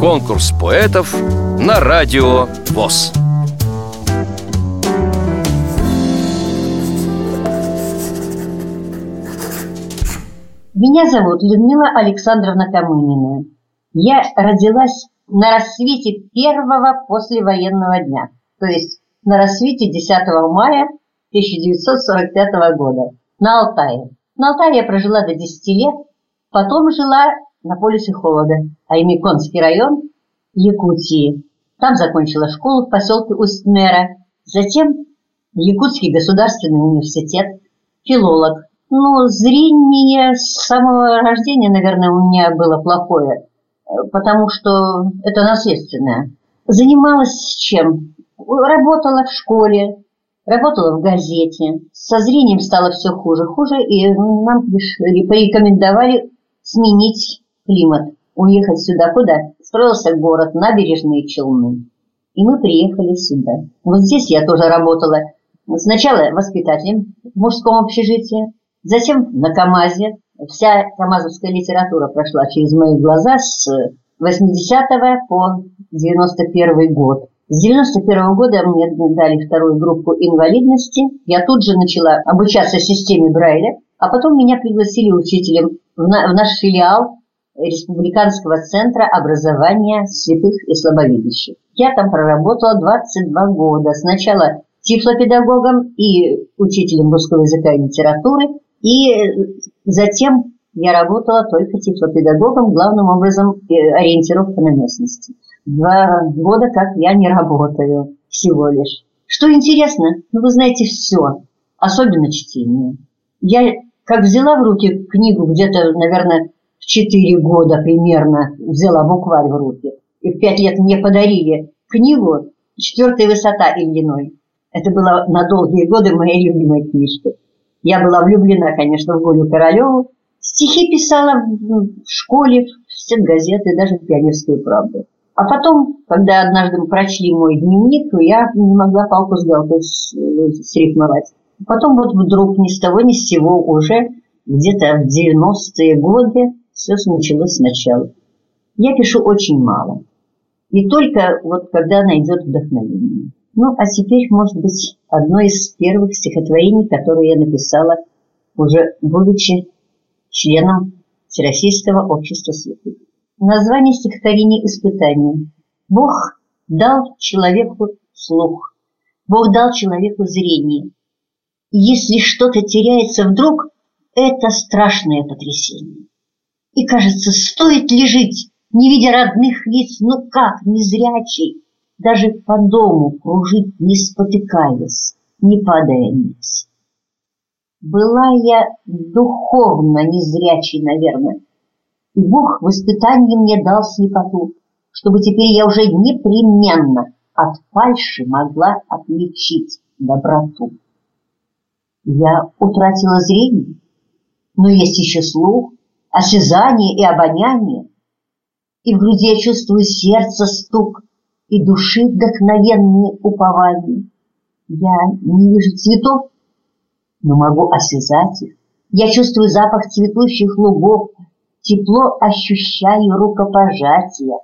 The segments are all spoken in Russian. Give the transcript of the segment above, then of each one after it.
Конкурс поэтов на радио ВОЗ. Меня зовут Людмила Александровна Камынина. Я родилась на рассвете первого послевоенного дня, то есть на рассвете 10 мая 1945 года на Алтае. На Алтае я прожила до 10 лет, потом жила на полюсе холода, а имя Конский район Якутии. Там закончила школу в поселке Усть-Мера, затем Якутский государственный университет, филолог. Ну, зрение с самого рождения, наверное, у меня было плохое, потому что это наследственное. Занималась чем? Работала в школе, работала в газете. Со зрением стало все хуже, хуже, и нам порекомендовали сменить климат, уехать сюда. Куда? Строился город, набережные Челны. И мы приехали сюда. Вот здесь я тоже работала. Сначала воспитателем в мужском общежитии, затем на КАМАЗе. Вся КАМАЗовская литература прошла через мои глаза с 80 по 91 год. С 91 года мне дали вторую группу инвалидности. Я тут же начала обучаться системе Брайля, а потом меня пригласили учителем в, в наш филиал Республиканского центра образования слепых и слабовидящих. Я там проработала 22 года. Сначала тифлопедагогом и учителем русского языка и литературы, и затем я работала только тифлопедагогом, главным образом э, ориентировка на местности. Два года как я не работаю всего лишь. Что интересно, ну вы знаете все, особенно чтение. Я как взяла в руки книгу где-то, наверное, четыре года примерно, взяла букварь в руки, и в пять лет мне подарили книгу «Четвертая высота Ильиной». Это была на долгие годы моя любимая книжка. Я была влюблена, конечно, в Гулю Королеву. Стихи писала в школе, в стенгазеты, даже в «Пионерскую правду». А потом, когда однажды мы прочли мой дневник, я не могла палку с галкой срифмовать. Потом вот вдруг ни с того ни с сего уже где-то в 90-е годы все началось сначала. Я пишу очень мало. И только вот когда найдет вдохновение. Ну, а теперь, может быть, одно из первых стихотворений, которые я написала, уже будучи членом Всероссийского общества слепых. Название стихотворения «Испытание». Бог дал человеку слух. Бог дал человеку зрение. И если что-то теряется вдруг, это страшное потрясение. И кажется, стоит ли жить, не видя родных лиц, ну как, незрячий, даже по дому кружить, не спотыкаясь, не падая ниц. Была я духовно незрячий, наверное, и Бог в испытании мне дал слепоту, чтобы теперь я уже непременно от фальши могла отличить доброту. Я утратила зрение, но есть еще слух, осязание и обоняние, и в груди я чувствую сердце стук и души вдохновенные упования. Я не вижу цветов, но могу осязать их. Я чувствую запах цветущих лугов, тепло ощущаю рукопожатия,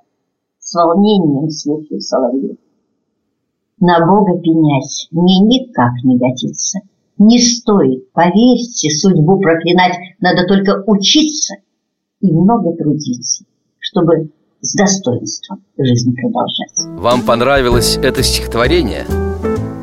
с волнением слышу соловьев. На Бога пенять мне никак не годится. Не стоит, поверьте, судьбу проклинать, надо только учиться и много трудиться, чтобы с достоинством жизнь продолжать. Вам понравилось это стихотворение?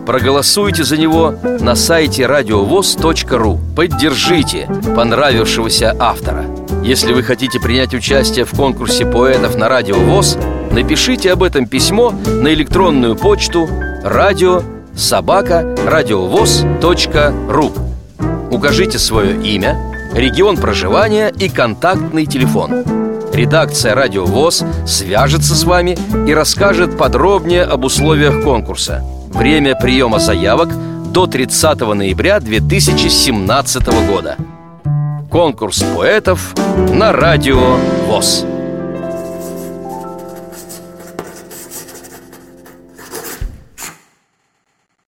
Проголосуйте за него на сайте радиовоз.ру Поддержите понравившегося автора Если вы хотите принять участие в конкурсе поэтов на Радио ВОЗ Напишите об этом письмо на электронную почту радио собака радиовоз.ру Укажите свое имя, регион проживания и контактный телефон Редакция «Радио ВОЗ» свяжется с вами и расскажет подробнее об условиях конкурса – Время приема заявок до 30 ноября 2017 года. Конкурс поэтов на радио ВОЗ.